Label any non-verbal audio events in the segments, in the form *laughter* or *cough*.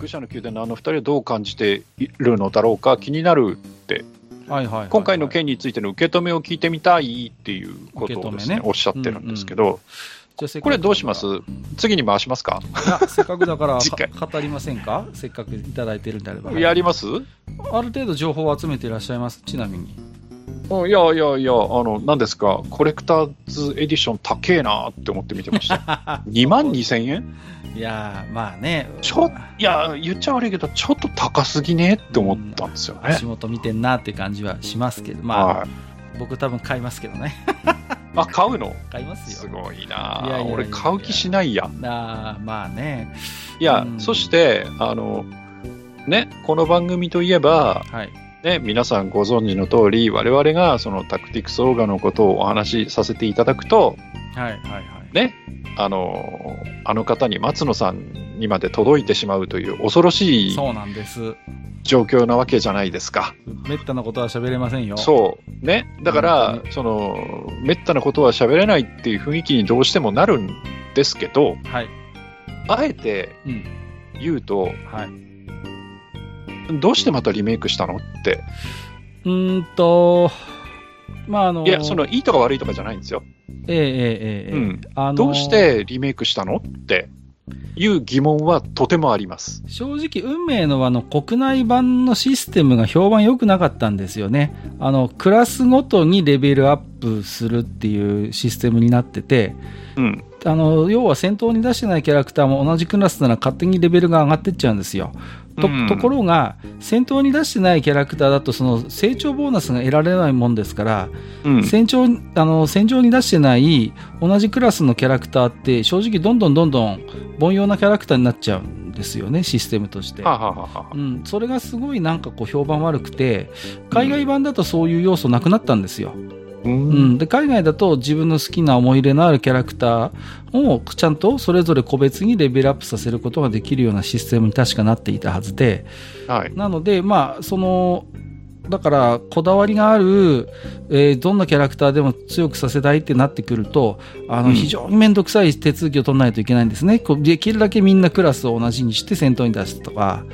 愚者の宮殿のあの二人はどう感じているのだろうか気になるって、はいはいはいはい。今回の件についての受け止めを聞いてみたいっていうことをですね、ね。おっしゃってるんですけど、じゃあせっかくこれどうします？次に回しますか？せっかくだから *laughs* 語りませんか？せっかくいただいてるんであれば。やります？ある程度情報を集めていらっしゃいます、ちなみに。うんいやいやいや、あの、何ですか、コレクターズエディション高えなって思って見てました。*laughs* 2万2000円？いやー、まあね。ちょいや、言っちゃ悪いけど、ちょっと高すぎねって思ったんですよね足。元見てんなって感じはしますけど、まあ、はい。僕多分買いますけどね。*laughs* あ、買うの？買いますよ。すごいいやいや俺買う気しないや。なあまあね。いや、うんそして、あの、ね、この番組といえば、はい。ね、皆さんご存知の通り、我々がそのタクティクスオーガのことをお話しさせていただくと、はいはいはい。ね、あの、あの方に松野さんにまで届いてしまうという恐ろしいそうなんです。状況なわけじゃないですか。めったなことは喋れませんよ。そう。ね。だから本、その、めったなことは喋れないっていう雰囲気にどうしてもなるんですけど、はい。あえてうん。言うと、はい。どうしてまたリメイクしたのって。うーんと、まああの、いや、その、いいとか悪いとかじゃないんですよ。ええええええうんあのどうしてリメイクしたのっていう疑問はとてもあります。正直、運命の輪の国内版のシステムが評判良くなかったんですよね。あの、クラスごとにレベルアップするっていうシステムになってて、うん。あの、要は戦闘に出してないキャラクターも同じクラスなら勝手にレベルが上がってっちゃうんですよ。とうん。ところが、戦闘に出してないキャラクターだと、その成長ボーナスが得られないもんですから、うん。戦場あの戦場に出してない同じクラスのキャラクターって正直どんどんどんどん凡庸なキャラクターになっちゃうんですよねシステムとして、うん、それがすごいなんかこう評判悪くて海外版だとそういう要素なくなったんですよ、ううん、で海外だと自分の好きな思い入れのあるキャラクターをちゃんとそれぞれ個別にレベルアップさせることができるようなシステムに確かなっていたはずで、はい。なので、まあ、その、だから、こだわりがある、えーどんなキャラクターでも強くさせたいってなってくると、あの、うん非常にめんどくさい手続きを取らないといけないんですね。こうできるだけみんなクラスを同じにして戦闘に出すとか。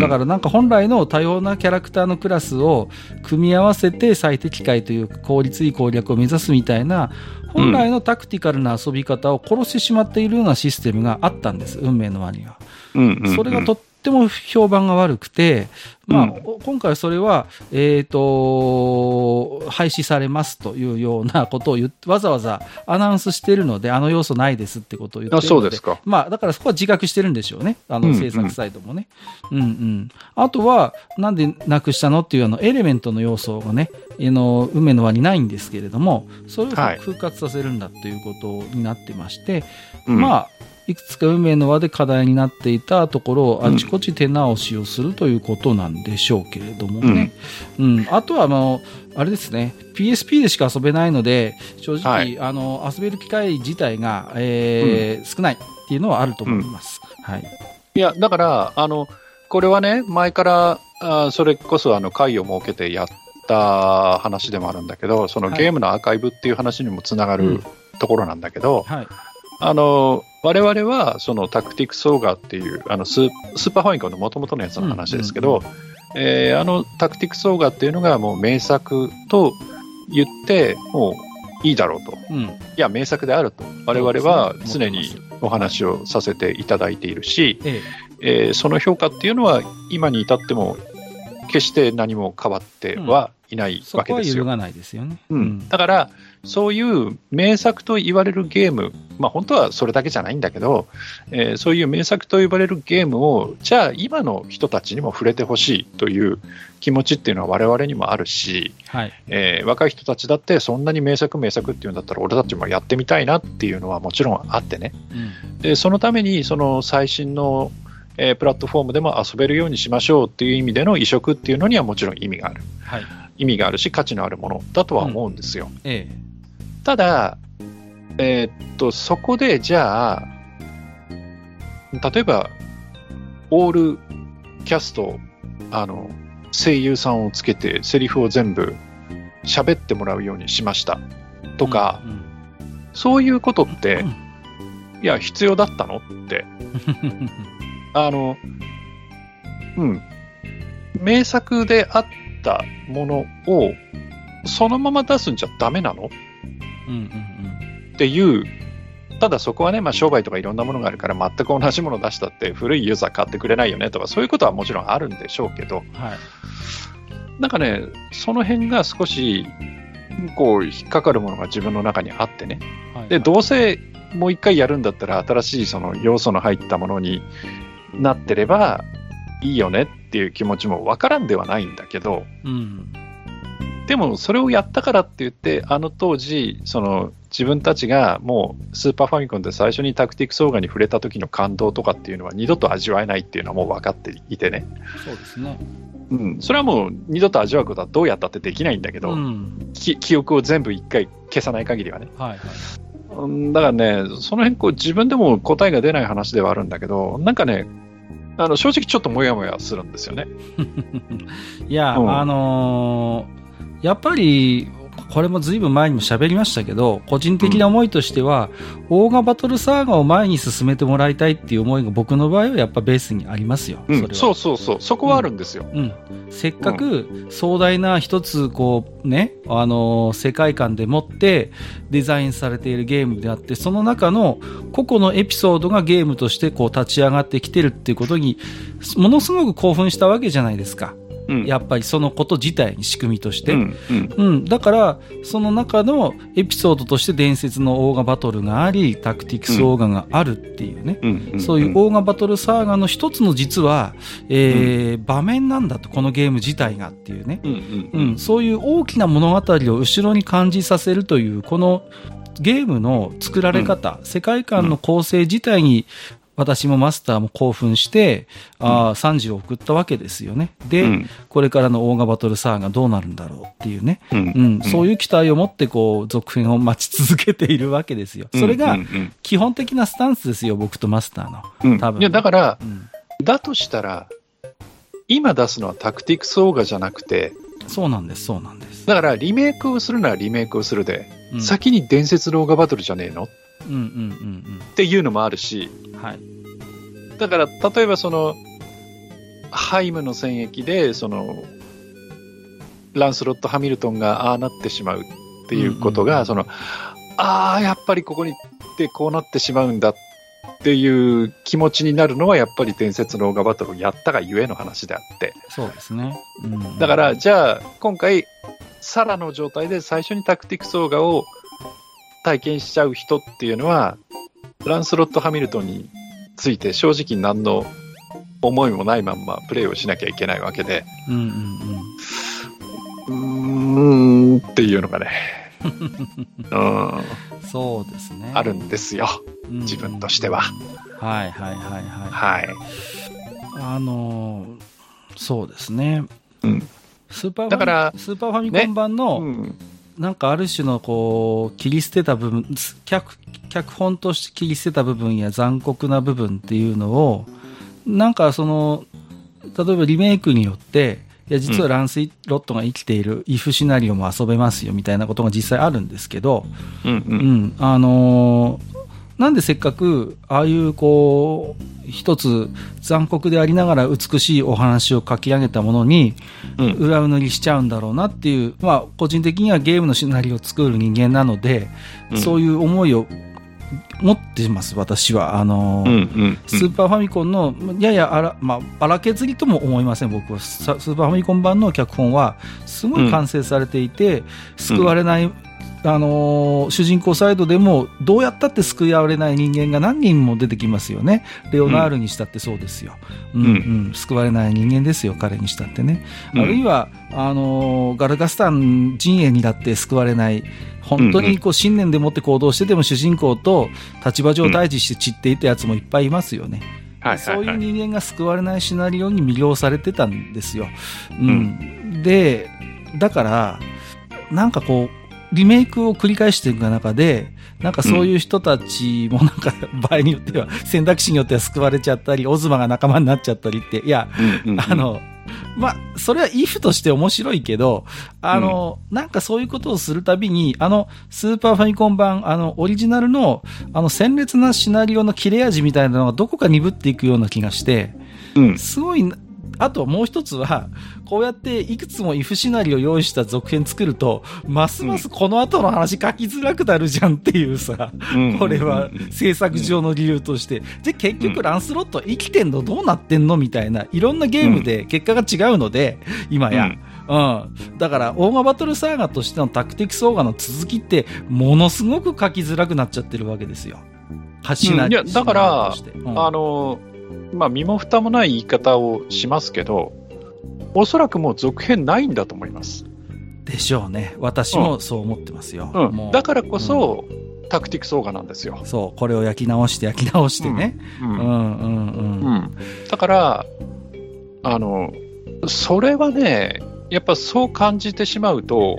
だからなんか本来の多様なキャラクターのクラスを組み合わせて最適解というか効率いい攻略を目指すみたいな、本来のタクティカルな遊び方を殺してしまっているようなシステムがあったんです、運命の輪には。それがとっても評判が悪くて、まあうんお今回それは、えっ、と、廃止されますというようなことを言っわざわざアナウンスしているので、あの要素ないですってことを言ってるので。あそうですかまあ、だからそこは自覚してるんでしょうね。あの、うんうん制作サイドもね。うんうん。あとは、なんでなくしたのっていうあの、エレメントの要素がね、あの、運命の輪にないんですけれども、それをはい復活させるんだということになってまして、うんまあ、いくつか運命の輪で課題になっていたところをあちこち手直しをするということなんでしょうけれどもね。うん。あとは、あの、あれですね、PSP でしか遊べないので、正直、はいあの、遊べる機会自体が、えー少ないっていうのはあると思います。はい。いや、だから、あの、これはね、前から、あそれこそ、あの、会を設けてやった話でもあるんだけど、そのはいゲームのアーカイブっていう話にもつながるうんところなんだけど、はい。あの、我々は、そのタクティクスオーガっていう、あのスー、スーパーファミコンの元々のやつの話ですけど、えーあのタクティクスオーガっていうのがもう名作と言って、もういいだろうと。うん。いや、名作であると。我々は常にお話をさせていただいているし、ええーその評価っていうのは今に至っても決して何も変わってはいないえ、そわけですよ。こは揺るがないですよね。うん、だから、そういう名作と言われるゲーム、まあ本当はそれだけじゃないんだけど、えーそういう名作と呼ばれるゲームを、じゃあ今の人たちにも触れてほしいという気持ちっていうのは我々にもあるし、はい。えー若い人たちだってそんなに名作名作っていうんだったら俺たちもやってみたいなっていうのはもちろんあってね。うん。で、そのためにその最新の、えープラットフォームでも遊べるようにしましょうっていう意味での移植っていうのにはもちろん意味がある。はい。意味があるし価値のあるものだとは思うんですよ。えただ、えーっと、そこでじゃあ、例えば、オールキャスト、あの、声優さんをつけて、セリフを全部喋ってもらうようにしました。え。とか、うんそういうことってうん、いや、必要だったの？って、あの、うん。名作であったものを、そのまま出すんじゃダメなの？うんうんっていう、ただそこはね、まあ、商売とかいろんなものがあるから、全く同じものを出したって古いユーザー買ってくれないよねとか、そういうことはもちろんあるんでしょうけど、うん。はい。なんかね、その辺が少し、こう、引っかかるものが自分の中にあってね。はい、で、どうせもう一回やるんだったら、新しいその要素の入ったものになってればいいよねっていう気持ちもわからんではないんだけど、うん。でもそれをやったからって言って、あの当時、その自分たちがもうスーパーファミコンで最初にタクティクスオーガに触れた時の感動とかっていうのは二度と味わえないっていうのはもう分かっていてね。そうですね。うん。それはもう二度と味わうことはどうやったってできないんだけど、うん。き記憶を全部一回消さない限りはね。はいはい。うんだからね、その辺こう自分でも答えが出ない話ではあるんだけど、なんかね、あの正直ちょっともやもやするんですよね。*laughs* いや、うんあのーやっぱり、これもずいぶん前にも喋りましたけど、個人的な思いとしては、オーガバトルサーガを前に進めてもらいたいっていう思いが僕の場合はやっぱベースにありますよ。うん、そそうそうそう、そこはあるんですよ。うん、せっかく壮大な一つこうね、あのー世界観でもってデザインされているゲームであって、その中の個々のエピソードがゲームとしてこう立ち上がってきてるっていうことに、ものすごく興奮したわけじゃないですか。うん、やっぱりそのこと自体に仕組みとして。うん、うん、うん、だから、その中のエピソードとして伝説のオーガバトルがあり、タクティクスオーガがあるっていうね。うん、そういうオーガバトルサーガの一つの実は、えー場面なんだと、このゲーム自体がっていうね。うん、ううん。ん、そういう大きな物語を後ろに感じさせるという、このゲームの作られ方、世界観の構成自体に、私もマスターも興奮して、ああ、賛辞を送ったわけですよね。で、うん。これからのオーガバトルサーガどうなるんだろうっていうね。うん。うん、そういう期待を持って、こう、続編を待ち続けているわけですよ。それが基本的なスタンスですよ、僕とマスターの。うん。多分。いや、だから、うん、だとしたら、今出すのはタクティクスオーガじゃなくて、そうなんです、そうなんです。だからリメイクをするならリメイクをするで、うん、先に伝説のオーガバトルじゃねえのっうんうんていうのもあるし、うんうん。はい。だから、例えばその、ハイムの戦役で、その、ランスロット・ハミルトンがああなってしまうっていうことが、うんうんああ、やっぱりここに行ってこうなってしまうんだっていう気持ちになるのは、やっぱり伝説のオーガバトルをやったがゆえの話であって。そうですね。うん、だから、じゃあ、今回、サラの状態で最初にタクティクスオーガを体験しちゃう人っていうのは、ランスロット・ハミルトンについて正直何の思いもないまんまプレイをしなきゃいけないわけで、うんうんうーんっていうのがね、うん、うん。そうですね。あるんですよ、うん自分としては。はいはいはいはい。はい。あのーそうですね。うん。スーパーファミだからスーパーファミコン版の、うんなんかある種のこう、切り捨てた部分、脚、脚本として切り捨てた部分や残酷な部分っていうのを、なんかその、例えばリメイクによって、いや、実はランスロットが生きている、イフシナリオも遊べますよ、みたいなことが実際あるんですけど、うんううんん、あのーなんでせっかく、ああいうこう、一つ残酷でありながら美しいお話を書き上げたものに、うん裏う塗りしちゃうんだろうなっていう、まあ、個人的にはゲームのシナリオを作る人間なので、うんそういう思いを持ってます、私は。あのーうんうんスーパーファミコンの、やや荒、まあ、荒削りとも思いません、僕は。さスーパーファミコン版の脚本は、すごい完成されていて、救われない、あのー主人公サイドでも、どうやったって救われない人間が何人も出てきますよね。レオナールにしたってそうですよ。うん、うんうん救われない人間ですよ、彼にしたってね。うんあるいは、あのーガルガスタン陣営にだって救われない、本当にこう信念でもって行動してても主人公と立場上対峙して散っていたやつもいっぱいいますよね。そういうはい人間が救われないシナリオに魅了されてたんですよ。うん。で、だから、なんかこう、リメイクを繰り返していく中で、なんかそういう人たちもなんか場合によっては、選択肢によっては救われちゃったり、オズマが仲間になっちゃったりって、いや、うんうんうん。あの、まあ、それはイフとして面白いけど、あの、なんかそういうことをするたびに、あの、スーパーファミコン版、あの、オリジナルの、あの、鮮烈なシナリオの切れ味みたいなのがどこか鈍っていくような気がして、うん。すごい、あともう一つは、こうやっていくつもイフシナリを用意した続編作ると、ますますこの後の話書きづらくなるじゃんっていうさ、うん。これは制作上の理由として。で、結局ランスロット生きてんのどうなってんのみたいな、いろんなゲームで結果が違うので、今や。うん。だから、オーガバトルサーガとしてのタクティクスオーガの続きって、ものすごく書きづらくなっちゃってるわけですよ。シナうん。いやだからうん。あの、まあ、身も蓋もない言い方をしますけど、おそらくもう続編ないんだと思います。でしょうね。私もそう思ってますよ。うんだからこそ、タクティクスオーガなんですよ。そう、これを焼き直して焼き直してね。ううんんうんうん。うんだから、あの、それはね、やっぱそう感じてしまうと、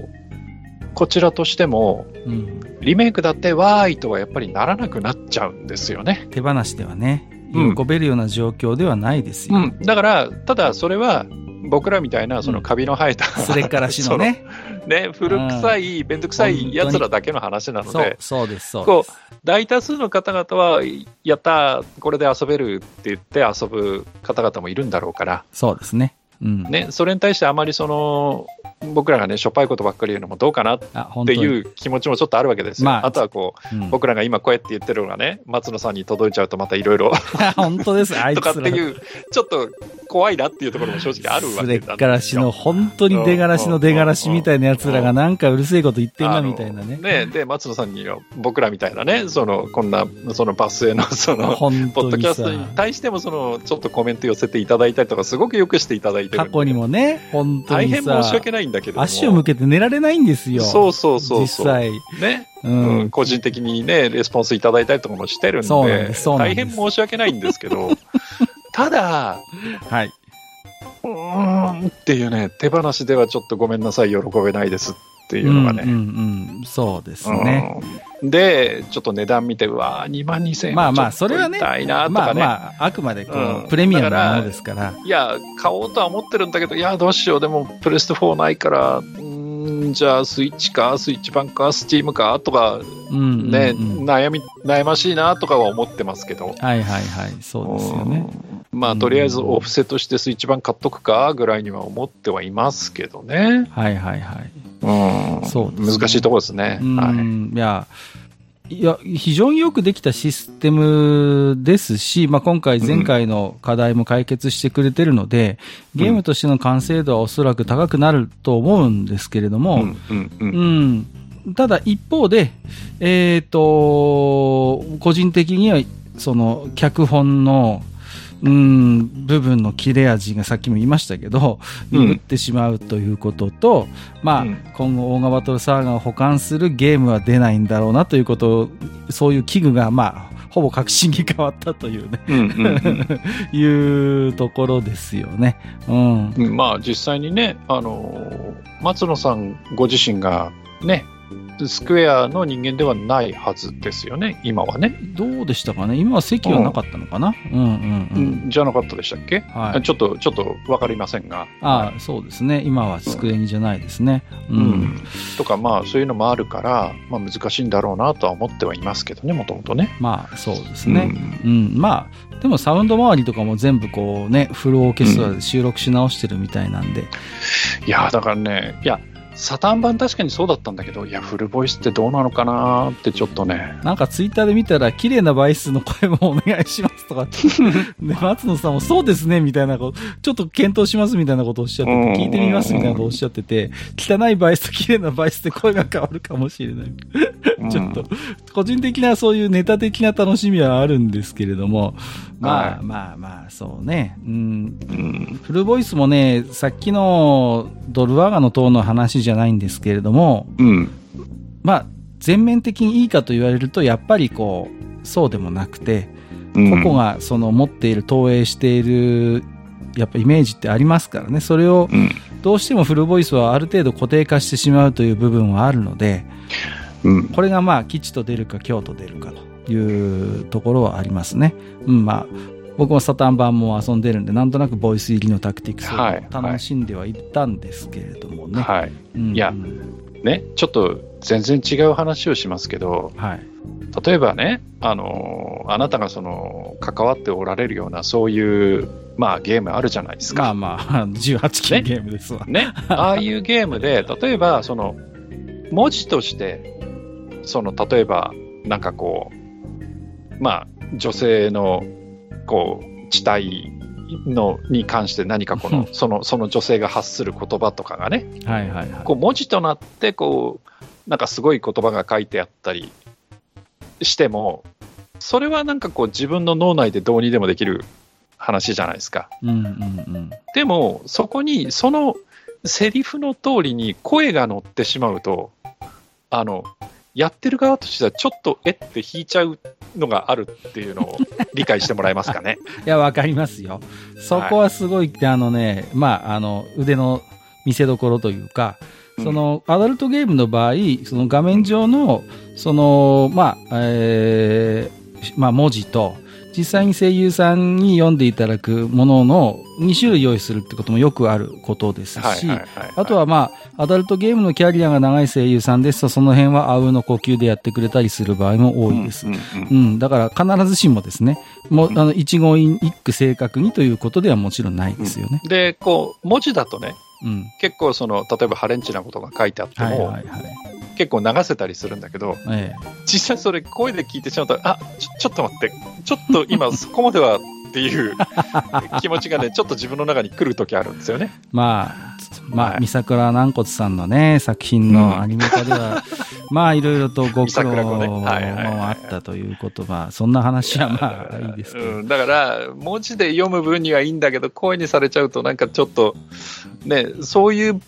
こちらとしても、うんリメイクだってわーいとはやっぱりならなくなっちゃうんですよね。手放しではね、うん喜べるような状況ではないですよ。うん。だから、ただそれは、僕らみたいな、そのカビの生えた、すれっからしのね。*laughs* ね、古臭い、めんどくさい奴らだけの話なのそうで、、そうです、そう。大多数の方々は、やったー、これで遊べるって言って遊ぶ方々もいるんだろうから、そうですね。うん。ね、それに対してあまりその、僕らがね、しょっぱいことばっかり言うのもどうかなっ。ていう気持ちもちょっとあるわけですよ。まああとはこう、うん僕らが今こうやって言ってるのがね、松野さんに届いちゃうとまたいろいろ本当です、*laughs* あいとかっ。ていう、ちょっと怖いなっていうところも正直あるわけですよ。からしの、本当に出がらしの出がらしみたいな奴らがなんかうるせえこと言ってんなみたいなね。ね、で、松野さんには僕らみたいなね、その、こんな、そのバスへの、その、本ポッ当にさドキャスト。に対しても、その、ちょっとコメント寄せていただいたりとか、すごくよくしていただいてる。過去にもね、本当に大変申しさ、訳ないんだけども。足を向けて寝られないんですよ。そうそうそう実そう。際。ね、ううんん。個人的にね、レスポンスいただいたりとかもしてるんで、そうなんです大変申し訳ないんですけど、*laughs* ただ、はい。うーんっていうね、手放しではちょっとごめんなさい、喜べないですっていうのがね。うんうんうん。そうですね。うんで、ちょっと値段見て、うわー、2万2000円まあまあちょっとそれはね痛いなとまあかね。まあ、あくまでこうのんプレミアムなものですから。いや、買おうとは思ってるんだけど、いや、どうしよう、でも、プレステ4ないから、じゃあ、スイッチか、スイッチ版か、スチームか、とか、うん。ね、うんうん悩み、悩ましいな、とかは思ってますけど。はいはいはい。そうですよね。うんまあ、とりあえず、お布施としてスイッチ版買っとくか、ぐらいには思ってはいますけどね。はいはいはい。うん。そうね難しいところですね。うはい。ん。いや、いや、非常によくできたシステムですし、まあ、今回前回の課題も解決してくれてるので、ゲームとしての完成度はおそらく高くなると思うんですけれども、うん、うん、う。うんん。ただ一方で、えっ、と、個人的には、その、脚本の、うん、部分の切れ味がさっきも言いましたけど、うん鈍ってしまうということと、まあ、うん今後、オーガバトルサーガを保管するゲームは出ないんだろうなということを、そういう危惧が、まあ、ほぼ確信に変わったというね、うん、うん *laughs* いうところですよね。うん。うん。まあ、実際にね、あのー、松野さんご自身がね、スクエアの人間ではないはずですよね、今はね。どうでしたかね？今は席はなかったのかな？うんうんうん。じゃなかったでしたっけ、はい。ちょっと、ちょっとわかりませんが。ああ、そうですね。今は机にじゃないですね。う。うんん。とか、まあ、そういうのもあるから、まあ、難しいんだろうなとは思ってはいますけどね、もともとね。まあ、そうですね。うん。まあ、でもサウンド周りとかも全部こうね、フルオーケストラで収録し直してるみたいなんで。いや、だからね、いや、サタン版確かにそうだったんだけど、いや、フルボイスってどうなのかなってちょっとね。なんかツイッターで見たら、綺麗な倍数の声もお願いしますとかって。*laughs* で、松野さんもそうですね、みたいなこと、ちょっと検討しますみたいなことをおっしゃってて、うん聞いてみますみたいなことをおっしゃってて、汚い倍数と綺麗な倍数で声が変わるかもしれない。*laughs* ちょっと、個人的なそういうネタ的な楽しみはあるんですけれども、まあはいまあまあ、そうね。うん。うん。フルボイスもね、さっきのドルワガの塔の話じゃないんですけれども、うん。まあ、全面的にいいかと言われると、やっぱりこう、そうでもなくて、うん個々がその持っている、投影している、やっぱイメージってありますからね、それをうん。どうしてもフルボイスはある程度固定化してしまうという部分はあるので、うん。これがまあ、吉と出るか京と出るかというところはありますね。うん、まあ、僕もサタン版も遊んでるんで、なんとなくボイス入りのタクティクスをはい楽しんではいったんですけれどもね。はい。うんいやね、ちょっと全然違う話をしますけど、はい。例えばね、あの、あなたがその、関わっておられるような、そういう、まあ、ゲームあるじゃないですか。まあまあ、*laughs* 18金ゲームですわ。ね。*laughs* ああいうゲームで、例えば、その、文字として、その、例えば、なんかこう、まあ、女性の、こう、地帯の、に関して何かこの、*laughs* その、その女性が発する言葉とかがね、はいはいはい。こう文字となってこうなんかすごい言葉が書いてあったりしてもそれはなんかこう自分の脳内でどうにでもできる話じゃないですかうんうんうん。でもそこにそのセリフの通りに声が乗ってしまうとあのやってる側としてはちょっとえって引いちゃうのがあるっていうのを理解してもらえますかね。*laughs* いや、わかりますよ。そこはすごい、あのね、まあ、あの、腕の見せ所というか、その、アダルトゲームの場合、その画面上の、その、まあ、えーまあ、文字と、実際に声優さんに読んでいただくものの2種類用意するってこともよくあることですし、あとはまあ、アダルトゲームのキャリアが長い声優さんですと、その辺はあうの呼吸でやってくれたりする場合も多いです。うんうんうんうん、だから必ずしもですね、もう、あの、一語一句正確にということではもちろんないですよね。でこう文字だとねうん。結構その例えばハレンチなことが書いてあっても、はいはいはい。結構流せたりするんだけどえ実際それ声で聞いてしまうとあちょちょっと待ってちょっと今そこまではっていう *laughs* 気持ちがねちょっと自分の中に来る時あるんですよね。えまあ、まあ、はい三桜軟骨さんのね、作品のアニメ化では、*laughs* まあ、いろいろとご苦労もあったということは、そんな話はまあ、いいですけど。うん、だから文字で読む分にはいいんだけど声にされちゃうとなんかちょっとねそういう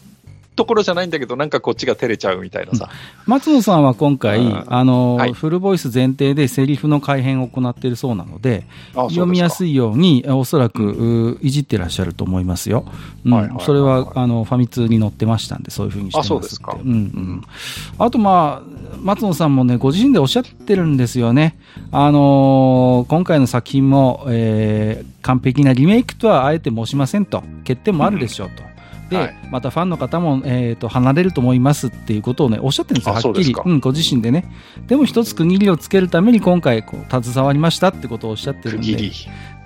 ところじゃないんだけどなんかこっちが照れちゃうみたいなさ。松野さんは今回、うんあの、はいフルボイス前提でセリフの改変を行っているそうなので、読みやすい。いように、おそらく、ういじってらっしゃると思いますよ。うんはいはいはいはいそれは、あの、ファミ通に載ってましたんで、そういうふうにしてますあそうですかってうんうん。あと、まあ、松野さんもね、ご自身でおっしゃってるんですよね。あのー今回の作品も、えー完璧なリメイクとはあえて申しませんと。欠点もあるでしょうと。で、はいまたファンの方も、えー、と離れると思いますっていうことをね、おっしゃってるんですよ、あはっきり。そううん、ご自身でね。でも一つ区切りをつけるために今回こう、携わりましたってことをおっしゃってるんで。区切り。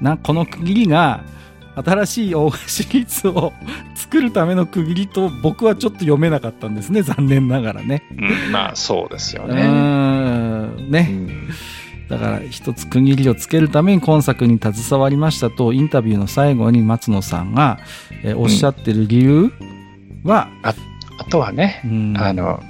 なこの区切りが新しい大河シリーズを作るための区切りと僕はちょっと読めなかったんですね残念ながらね。うん、まあそうですよね。んねうんだから一つ区切りをつけるために今作に携わりましたとインタビューの最後に松野さんが、えーおっしゃってる理由は、あとはね、うん。あの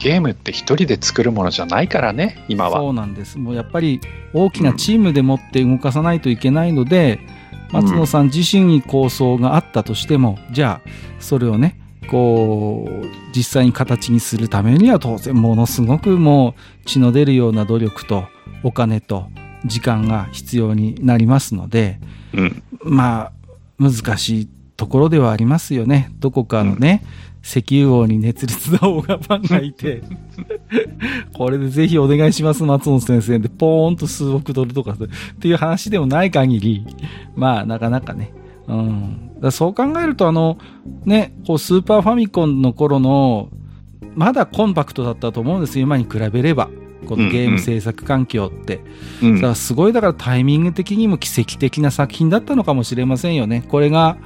ゲームって一人で作るものじゃないからね今は。そうなんです。もうやっぱり大きなチームでもって動かさないといけないので、松野さん自身に構想があったとしても、じゃあそれをねこう実際に形にするためには当然ものすごくもう血の出るような努力とお金と時間が必要になりますのでうん。まあ難しいところではありますよね。どこかのね、石油王に熱烈なオーガファンがいて *laughs* これでぜひお願いします松本先生。でポーンと数億ドルとかっていう話でもない限りまあなかなかね。うん、だそう考えるとあのねこうスーパーファミコンの頃のまだコンパクトだったと思うんですよ。今に比べればこのゲーム制作環境って、うんだからすごいだからタイミング的にも奇跡的な作品だったのかもしれませんよね。これが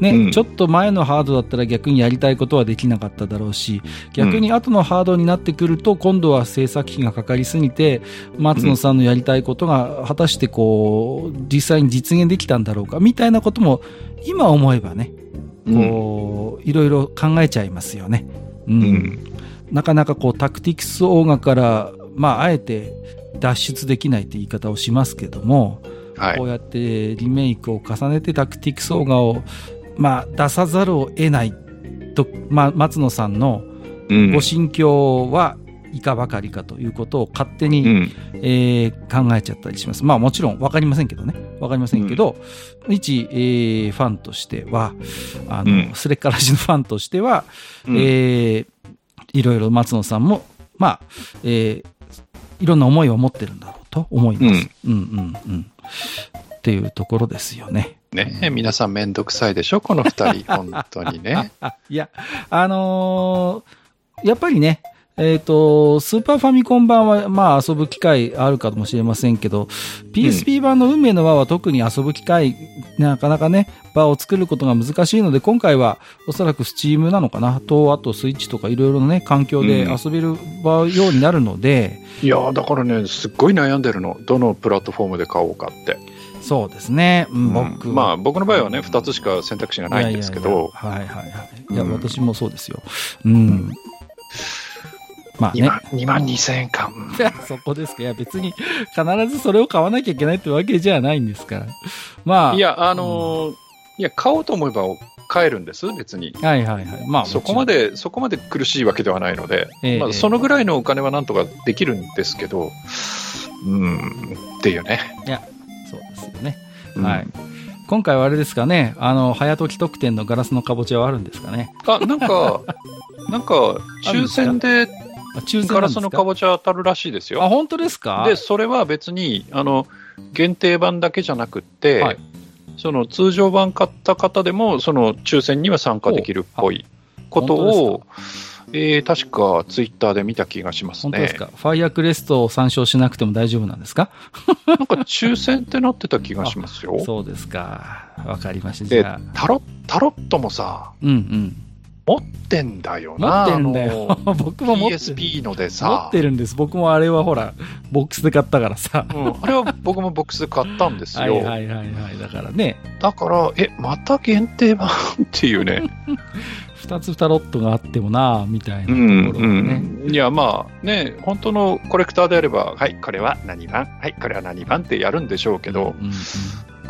ね、うん。ちょっと前のハードだったら逆にやりたいことはできなかっただろうし、逆に後のハードになってくると今度は制作費がかかりすぎて、松野さんのやりたいことが果たしてこう、実際に実現できたんだろうか、みたいなことも今思えばね、こう、いろいろ考えちゃいますよね。うん。うん。なかなかこうタクティクスオーガから、まあ、あえて脱出できないって言い方をしますけども、はい。こうやってリメイクを重ねてタクティクスオーガを、まあ、出さざるを得ないと、まあ、松野さんのうん。ご心境はいかばかりかということを勝手に、うん。えー考えちゃったりします。まあもちろん分かりませんけどね。分かりませんけど、一、えーファンとしては、あの、うん。スレッカラジのファンとしては、うん。えーいろいろ松野さんも、まあ、えーいろんな思いを持ってるんだろうと思います。うん、うん、うん。っていうところですよね。ね皆さんめんどくさいでしょ？この二人 *laughs* 本当にね。いや、あのーやっぱりね、えっ、と、スーパーファミコン版は、まあ遊ぶ機会あるかもしれませんけど、PSP 版の運命の輪は特に遊ぶ機会、なかなかね、場を作ることが難しいので、今回はおそらく Steam なのかなと、あとスイッチとかいろいろなね、環境で遊べる場ようになるので、いやーだからね、すっごい悩んでるの。どのプラットフォームで買おうかって。そうですね、うん僕、うんまあ、僕の場合はね、2つしか選択肢がないんですけど、いやいやいやはいはいはい。いや、うん私もそうですよ。うん。まあ2ね。万 ,2 万2000円か。うん *laughs* そこですか。いや、別に必ずそれを買わなきゃいけないってわけじゃないんですから。まあ。いや、あのーいや、買おうと思えば買えるんです、別に。はいはいはい。まあ、そこまで、そこまで苦しいわけではないので、ええまあ、そのぐらいのお金はなんとかできるんですけど、うん、っていうね。そうですよね。うんはい。今回はあれですかね、あの、早時特典のガラスのかぼちゃはあるんですかね。あ、なんか、なんか、抽選であ抽選ガラスのかぼちゃ当たるらしいですあ、よ。本当ですか？で、それは別に、あの、限定版だけじゃなくって、はいその通常版買った方でも、その抽選には参加できるっぽいことを、えー確かツイッターで見た気がしますね。本当ですか？ファイアクレストを参照しなくても大丈夫なんですか？なんか抽選ってなってた気がしますよ。そうですか。わかりました。タロタロットもさ、うんうん。持ってんだよ持な。ってんだよ。*laughs* 僕も持ってる。PSP ので持さっ、てるんです。僕もあれはほら、ボックスで買ったからさ。うん、あれは僕もボックスで買ったんですよ。*laughs* はいはいはいはい。だからね、だから、え、また限定版っていうね。*laughs* 二つタロットがあってもなみたいなとこうんろがね。うん、いや、まあね、本当のコレクターであれば、はい、これは何番、はい、これは何番ってやるんでしょうけど、うんうん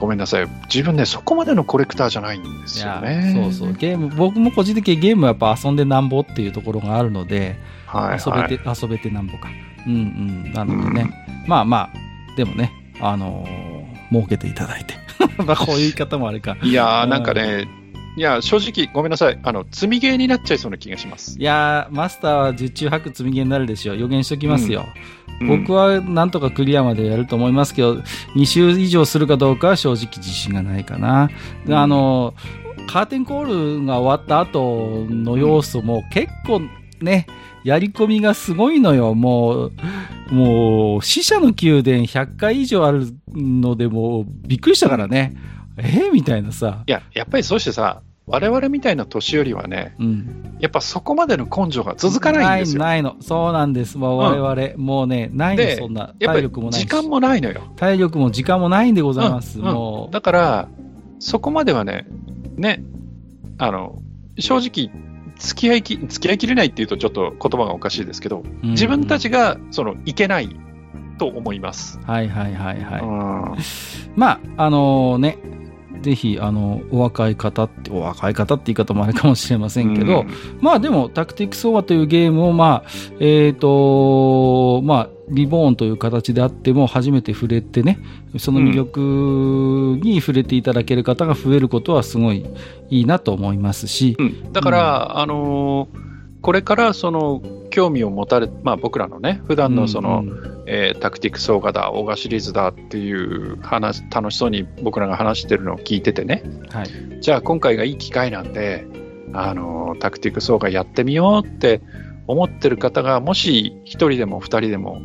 ごめんなさい、自分ね、そこまでのコレクターじゃないんですよね。そうそう。ゲーム、僕も個人的にゲームはやっぱ遊んでなんぼっていうところがあるので、はい、遊はいべて、遊べてなんぼか。うんうん。なのでね。まあまあ、でもね、あのー儲けていただいて。*laughs* まあこういう言い方もあれか。いやー、うんなんかね、いや、正直、ごめんなさい、あの積みゲーになっちゃいそうな気がします。いやー、マスターは十中八九積みゲーになるでしょう。予言しときますよ。僕は、はなんとかクリアまでやると思いますけど、2周以上するかどうかは正直自信がないかな。でうんあの、カーテンコールが終わった後の要素も結構ね、やり込みがすごいのよ。もう、もう、死者の宮殿100回以上あるので、もう、びっくりしたからね。え？ーみたいなさ。いや、やっぱりそうしてさ、我々みたいな年寄りはね、うん。やっぱそこまでの根性が続かないんですよ。ないの。そうなんです。もう我々、もうね、ないの、でそんな。体力もないし。時間もないのよ。体力も時間もないんでございます。うんうんもう。だから、そこまではね、ね、あの、正直、付き合いき、付き合いきれないっていうとちょっと言葉がおかしいですけど、うん自分たちが、その、いけないと思います。はいはいはいはい。うんまあ、あのね、ぜひ、あの、お若い方って、お若い方って言い方もあれかもしれませんけど、うん。まあでも、タクティクスオーバーというゲームを、まあ、えっ、と、まあ、リボーンという形であっても、初めて触れてね、その魅力に触れていただける方が増えることはすごいいいなと思いますし、うん。だから、あのーこれからその興味を持たれ、まあ、僕らのね、普段のその、うんうんえータクティクスオーガだ、オーガシリーズだっていう話、楽しそうに僕らが話してるのを聞いててね、はい。じゃあ今回がいい機会なんで、あのタクティクスオーガやってみようって思ってる方が、もし1人でも2人でも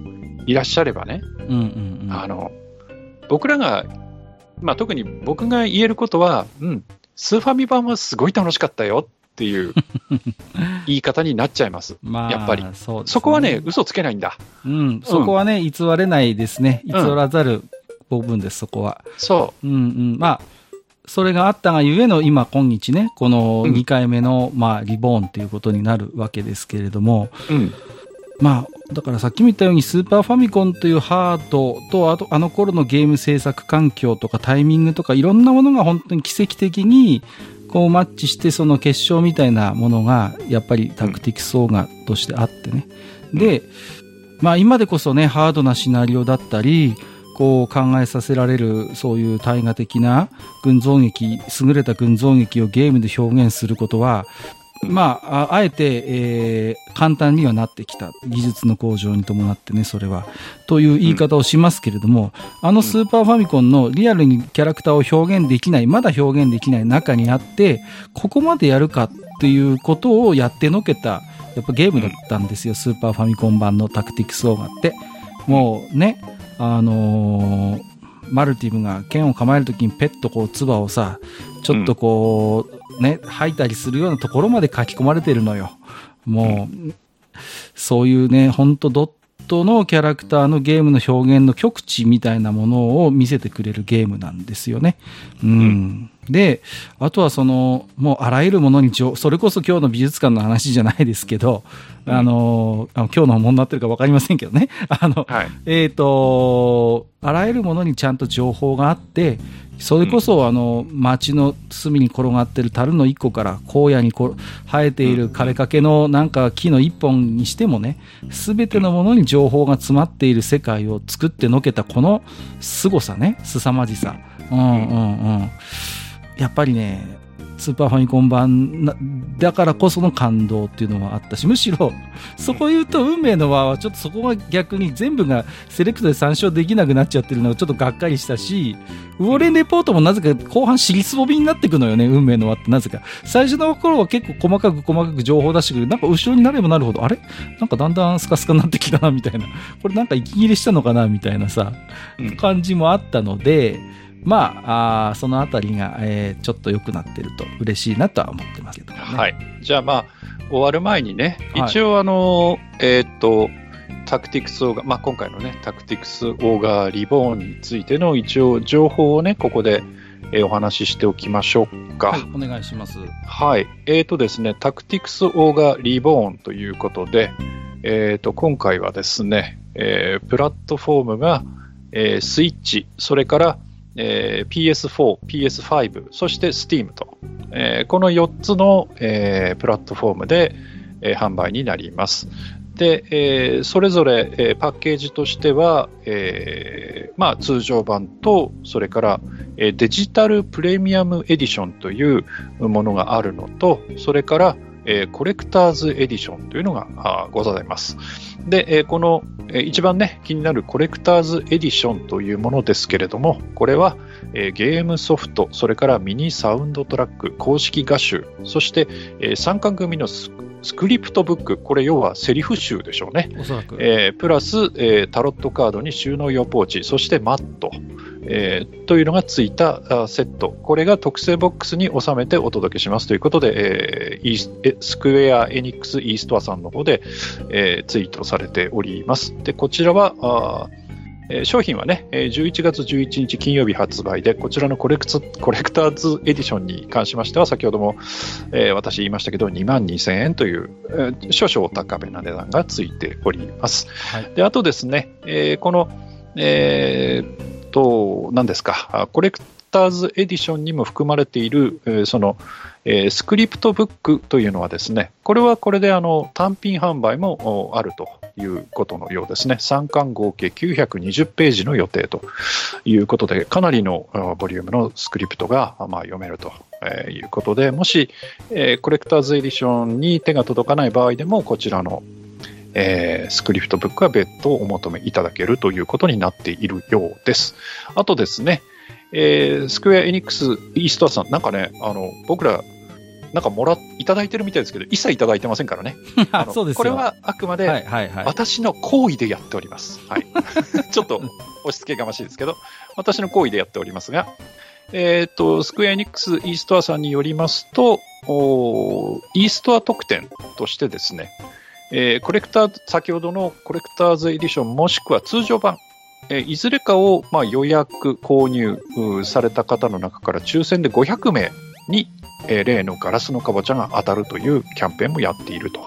いらっしゃればね、うんうんうん。あの僕らが、まあ、特に僕が言えることは、うん、スーファミ版はすごい楽しかったよっていう言い方になっちゃいます。*laughs* まあ、やっぱりそねそこはね、嘘つけないんだ。うん、そこはね、偽れないですね。偽らざる部分です、そこは。そうんうん。まあ、それがあったがゆえの今、今日ね、このうん2回目の、まあ、リボーンということになるわけですけれども、う。うん。まあ、だからさっきも言ったように、スーパーファミコンというハードと、あと、あの頃のゲーム制作環境とかタイミングとか、いろんなものが本当に奇跡的に、こうマッチして、その決勝みたいなものが、やっぱりタクティクスオーガとしてあってね。で、まあ今でこそね、ハードなシナリオだったり、こう考えさせられる、そういう大河的な群像劇、優れた群像劇をゲームで表現することは、まあ、ああえて、えー簡単にはなってきた。技術の向上に伴ってね、それは。という言い方をしますけれども、あのスーパーファミコンのリアルにキャラクターを表現できない、まだ表現できない中にあって、ここまでやるかっていうことをやってのけた、やっぱゲームだったんですよ、スーパーファミコン版のタクティクスオーガって。もうね、あのーマルティムが剣を構えるときにペットこう、唾をさ、ちょっとこう、ね、吐いたりするようなところまで書き込まれてるのよ。もう、そういうね、ほんとドットのキャラクターのゲームの表現の極致みたいなものを見せてくれるゲームなんですよね。うん。で、あとはその、もうあらゆるものに情、それこそ今日の美術館の話じゃないですけど、あの、今日のものになってるかわかりませんけどね。あの、はい。えっ、と、あらゆるものにちゃんと情報があって、それこそ、あの、街の隅に転がってる樽の一個から荒野にこ生えている枯れかけのなんか木の一本にしてもね、すべてのものに情報が詰まっている世界を作ってのけたこの凄さね、凄まじさ。うんうんうん。やっぱりね、スーパーファミコン版なだからこその感動っていうのはあったし、むしろ、そこ言うと運命の輪はちょっとそこが逆に全部がセレクトで参照できなくなっちゃってるのがちょっとがっかりしたし、ウォーレンレポートもなぜか後半尻すぼみになっていくのよね、運命の輪ってなぜか。最初の頃は結構細かく細かく情報を出してくる。なんか後ろになればなるほど、あれ？なんかだんだんスカスカになってきたな、みたいな。これなんか息切れしたのかな、みたいなさ、うん感じもあったので、まあ、あーそのあたりが、えーちょっと良くなってると嬉しいなとは思ってますけどもね。はい。じゃあまあ、終わる前にね、はい一応あの、えーっと、タクティクスオーガ、まあ今回のね、タクティクスオーガリボーンについての一応情報をね、ここで、えーお話ししておきましょうか。はい、お願いします。はい。えーとですね、タクティクスオーガリボーンということで、えーと、今回はですね、えープラットフォームが、えースイッチ、それから、えー PS4、PS5、そして Steam と、えーこの4つの、えープラットフォームで、えー販売になります。で、えーそれぞれ、えーパッケージとしては、えーまあ、通常版と、それから、えーデジタルプレミアムエディションというものがあるのと、それから、コレクターズエディションというのがございます。で、この、一番ね、気になるコレクターズエディションというものですけれども、これは、ゲームソフト、それからミニサウンドトラック、公式画集、そして、えー参加組のススクリプトブック、これ要はセリフ集でしょうね。おそらく。えープラス、えータロットカードに収納用ポーチ、そしてマット、えーというのがついたあセット。これが特製ボックスに収めてお届けしますということで、えーイースクエア・エニックス・イーストアさんの方で、えーツイートされております。で、こちらは、あーえー商品はね、えー11月11日金曜日発売で、こちらのコレクツコレクターズエディションに関しましては、先ほども、えー私言いましたけど、2万2000円という、えー少々お高めな値段がついております。はい。で、あとですね、えーこの、えーっと、何ですか、あコレクターズエディションにも含まれている、えーその、えースクリプトブックというのはですね、これはこれであの単品販売もあるということのようですね。3巻合計920ページの予定ということで、かなりのボリュームのスクリプトが、まあ、読めるとえーいうことで、もし、えーコレクターズエディションに手が届かない場合でも、こちらのえースクリプトブックは別途お求めいただけるということになっているようです。あとですね、えースクエア・エニックス・イーストアさん、なんかね、あの僕ら、なんかもらいただいてるみたいですけど、一切いただいてませんからね。*laughs* ああのそうですよこれはあくまで。私の行為でやっております。はい。*laughs* ちょっと押し付けがましいですけど、私の行為でやっておりますが、えっ、と、スクエアエニックスイーストアさんによりますと、おーイーストア特典としてですね、えーコレクター、先ほどのコレクターズエディションもしくは通常版、えーいずれかを、まあ、予約、購入された方の中から抽選で500名に、えー例のガラスのかぼちゃが当たるというキャンペーンもやっていると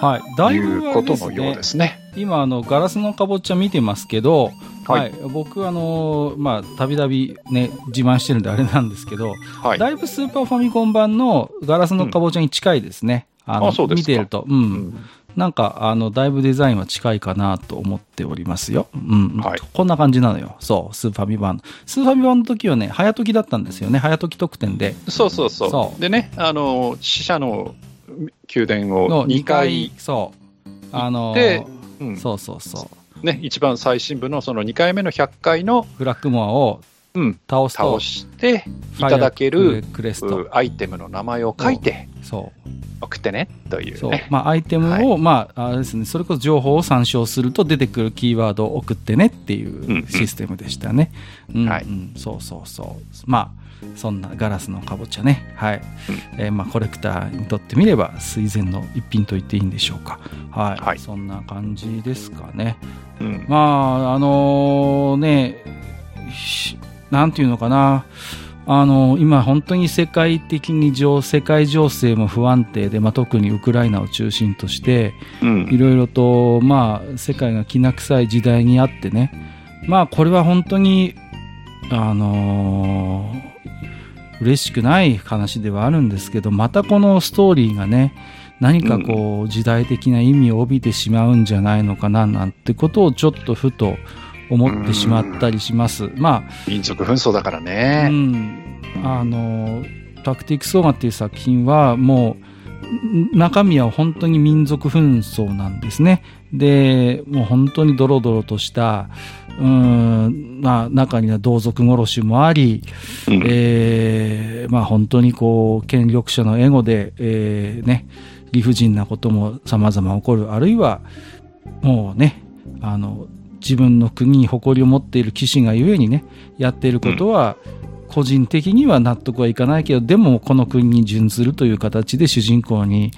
はい。だいいぶうあれですことのようねで。すね。今、あの、ガラスのかぼちゃ見てますけど、ははいい。僕、あの、まあ、たびたびね、自慢してるんであれなんですけど、はい。だいぶスーパーファミコン版のガラスのかぼちゃに近いですね。あの、あそうですか見てると。う。うんんなんか、あの、だいぶデザインは近いかなと思っておりますよ。うん。はいこんな感じなのよ。そう、スーファミ版。スーファミ版の時はね、早時だったんですよね。早時特典で。そうそうそう。そうでね、あの、死者の宮殿をの2回、そう。あのでうんそうそうそう。ね、一番最新部のその2回目の100回の、ブラックモアをうん、倒すと、倒していただけるクレスト。うアイテムの名前を書いてそう。送ってねというそうね。まあ、アイテムを、まあ、あれですね、それこそ情報を参照すると出てくるキーワードを送ってねっていんうシステムでしたね。うんうんはいそうそうそう。まあ、そんなガラスのかぼちゃね。はい。えーまあ、コレクターにとってみれば、垂涎の一品と言っていいんでしょうか。はい。はいそんな感じですかね。うんまあ、あのね、しなんていうのかな。あの今、本当に世界的に情世界情勢も不安定で、まあ、特にウクライナを中心として、うん。いろいろと、まあ、世界がきな臭い時代にあってね、まあ、これは本当に、あのー嬉しくない話ではあるんですけど、またこのストーリーがね、何かこう、時代的な意味を帯びてしまうんじゃないのかな、なんてことをちょっとふと思ってしまったりします。まあ、民族紛争だからうね。ん、あのタクティクス・オーガっていう作品はもうん中身は本当に民族紛争なんですね。で、もう本当にドロドロとした、うん、まあ中には同族殺しもあり、うんえーまあ本当にこう、権力者のエゴで、えーね、理不尽なことも様々起こる。あるいは、もうね、あの、自分の国に誇りを持っている騎士がゆえにね、やっていることは、個人的には納得はいかないけど、でもこの国に準ずるという形で主人公に、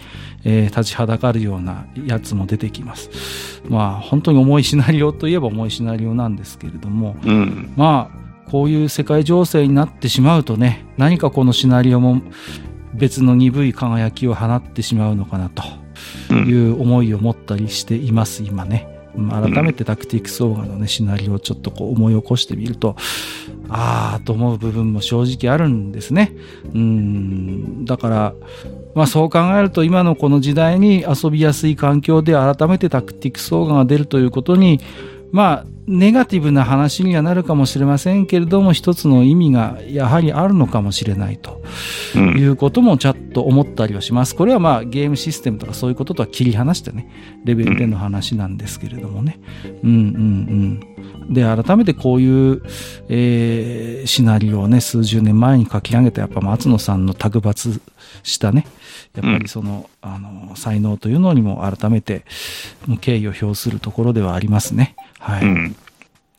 えー立ちはだかるようなやつも出てきます。まあ本当に重いシナリオといえば重いシナリオなんですけれども、うん。まあ、こういう世界情勢になってしまうとね、何かこのシナリオも別の鈍い輝きを放ってしまうのかなとうんいう思いを持ったりしています、今ね。改めてタクティクスオーガのね、シナリオをちょっとこう思い起こしてみると、ああ、と思う部分も正直あるんですね。うん、だから、まあそう考えると今のこの時代に遊びやすい環境で改めてタクティクスオーガが出るということに、まあ、ネガティブな話にはなるかもしれませんけれども、一つの意味がやはりあるのかもしれないとうんいうこともちょっと思ったりはします。これはまあゲームシステムとかそういうこととは切り離してね、レベルでの話なんですけれどもね。うんうんうん。で、改めてこういう、えーシナリオをね、数十年前に書き上げたやっぱ松野さんの卓抜したね、やっぱりその、あの、才能というのにも改めて敬意を表するところではありますね。はい。うん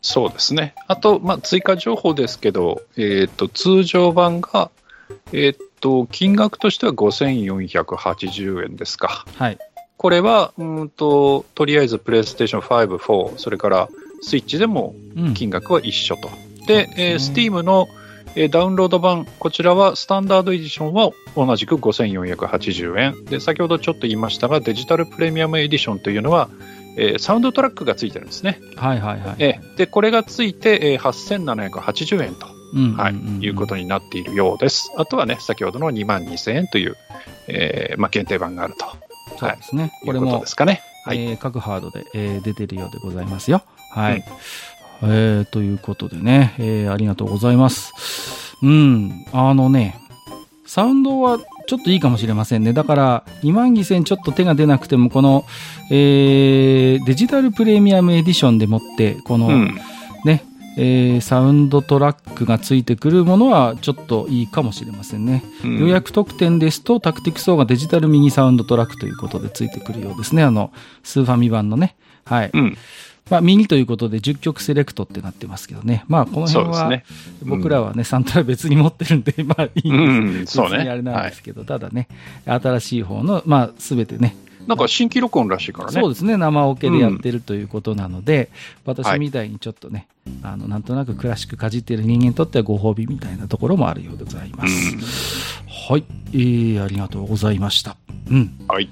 そうですね。あと、まあ、追加情報ですけど、えっ、と、通常版が、えっ、と、金額としては5480円ですか。はい。これは、うーんと、とりあえずプレイステーション5、4、それからスイッチでもうん。金額は一緒と。そうで、ですねえー、Steam の、えーダウンロード版、こちらはスタンダードエディションは同じく5480円。で、先ほどちょっと言いましたが、デジタルプレミアムエディションというのは、えーサウンドトラックがついてるんですね。はいはいはい。えーで、これがついて、えー8780円と、うんはいうんうんうんいうことになっているようです。あとはね、先ほどの2万2000円という、えーまあ、限定版があると。そうですね。いうこれもですかね。はい。えー各ハードで、えー出てるようでございますよ。はい。えーということでね、えーありがとうございます。うん、あのね、サウンドはちょっといいかもしれませんね。だから、2万2000ちょっと手が出なくても、この、えーデジタルプレミアムエディションでもって、この、うん。ね、えーサウンドトラックがついてくるものはちょっといいかもしれませんね。うん予約特典ですと、タクティクスオウガデジタルミニサウンドトラックということでついてくるようですね。あの、スーファミ版のね。はい。うん。まあ、ミニということで10曲セレクトってなってますけどね。まあ、この辺は。僕らはね、サントラ別に持ってるんで、*laughs* まあいいんです。うん、そうね。別にあれなんはいですけど、ただね、新しい方の、まあ、すべてね、なんか新規録音らしいからね。そうですね、生オケでやってるということなので、はい私みたいにちょっとね、あの、なんとなくクラシックかじってる人間にとってはご褒美みたいなところもあるようでございます。はい、えー、ありがとうございました。うん。はい。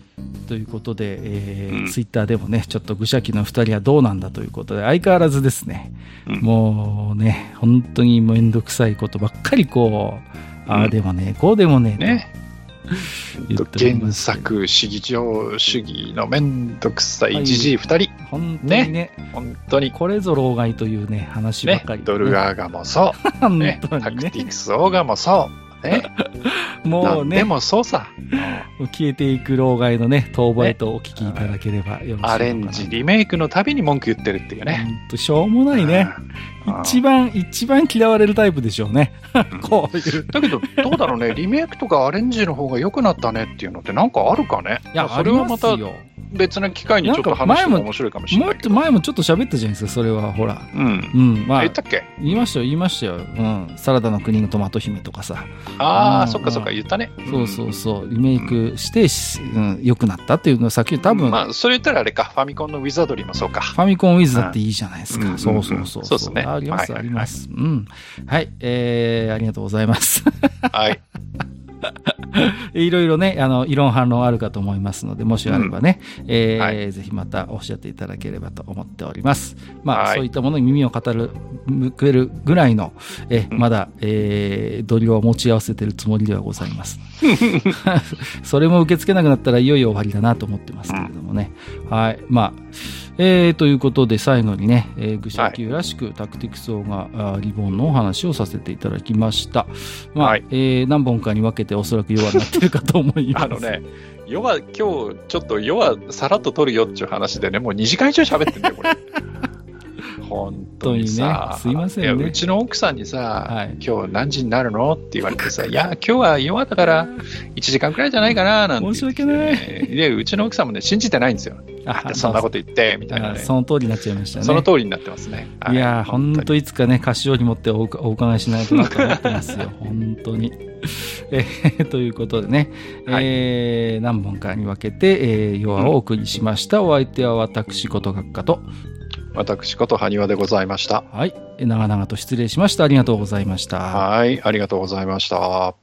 ということで、えーうん。ツイッターでもね、ちょっと愚者記の二人はどうなんだということで、相変わらずですね、うん。もうね、本当にめんどくさいことばっかりこう、ああでもね、こうでもね、ね。原作主義上主義のめんどくさいじじい二人、本当にね、本当に。これぞ老害というね、話ばねかり、、ドルアーガもそう、*laughs* 本ね、ね。タクティクスオーガもそう、ね、*laughs* もうね。で、もそうさ、消えていく老害のね、当倍とお聞きいただければよろしいアレンジ、リメイクのたびに文句言ってるっていうね。ほんとしょうもないね。うん一番、一番嫌われるタイプでしょうね。うん *laughs* こういう。だけど、どうだろうね、リメイクとかアレンジの方が良くなったねっていうのってなんかあるかね？いや、まあそれはまた別な機会にちょっと話しても面白いかもしれもっとないけど。前もちょっと喋ったじゃないですか、それは、ほら。うん。うん、まあ言っ、たっけ？言いましたよ、言いましたよ。うん。サラダの国のトマト姫とかさ。ああ、うんそっかそっか、言ったね。そうそうそう、リメイクして、しうん、良くなったっていうのはさっき多分、まあ、それ言ったらあれか、ファミコンのウィザードリーもそうか。ファミコンウィズだっていいじゃないですか。うんそうそうそう。そうっすねあります、はいあります。うん。はい、えー、ありがとうございます。はい。*laughs* いろいろね、あの、異論反論あるかと思いますので、もしあればね、えーはいぜひまたおっしゃっていただければと思っております。まあ、はいそういったものに耳を語る、向けるぐらいの、えうんまだ、えー、ドリを持ち合わせてるつもりではございます。*laughs* *laughs* それも受け付けなくなったらいよいよ終わりだなと思ってますけれどもね。はい。まあ、えー、ということで最後にね、えー、愚者級らしくタクティクス王が、あーリボンのお話をさせていただきました。まあ、はいえー何本かに分けておそらく弱になってるかと思います。あのね、要は今日ちょっと要はさらっと取るよっていう話でね、もう2時間以上喋ってんだよ、これ。*laughs* 本当にねすいませんねやうちの奥さんにさ、はい今日何時になるのって言われてさ、*laughs* いや、今日は弱だから1時間くらいじゃないかな、なんて言って、申し訳ないで、うちの奥さんもね、信じてないんですよ。そんなこと言って、みたいなね。あその通りになっちゃいましたね。その通りになってますね。はいやー、本当いつかね、菓子折り持ってお伺お伺いしないとなと思ってますよ。*laughs* 本当に。*laughs* えーということでね、はいえー何本かに分けて、えー、弱をお送りしました。お相手は私こと学科と、私こと埴輪でございました。はい、長々と失礼しました。ありがとうございました。はい、ありがとうございました。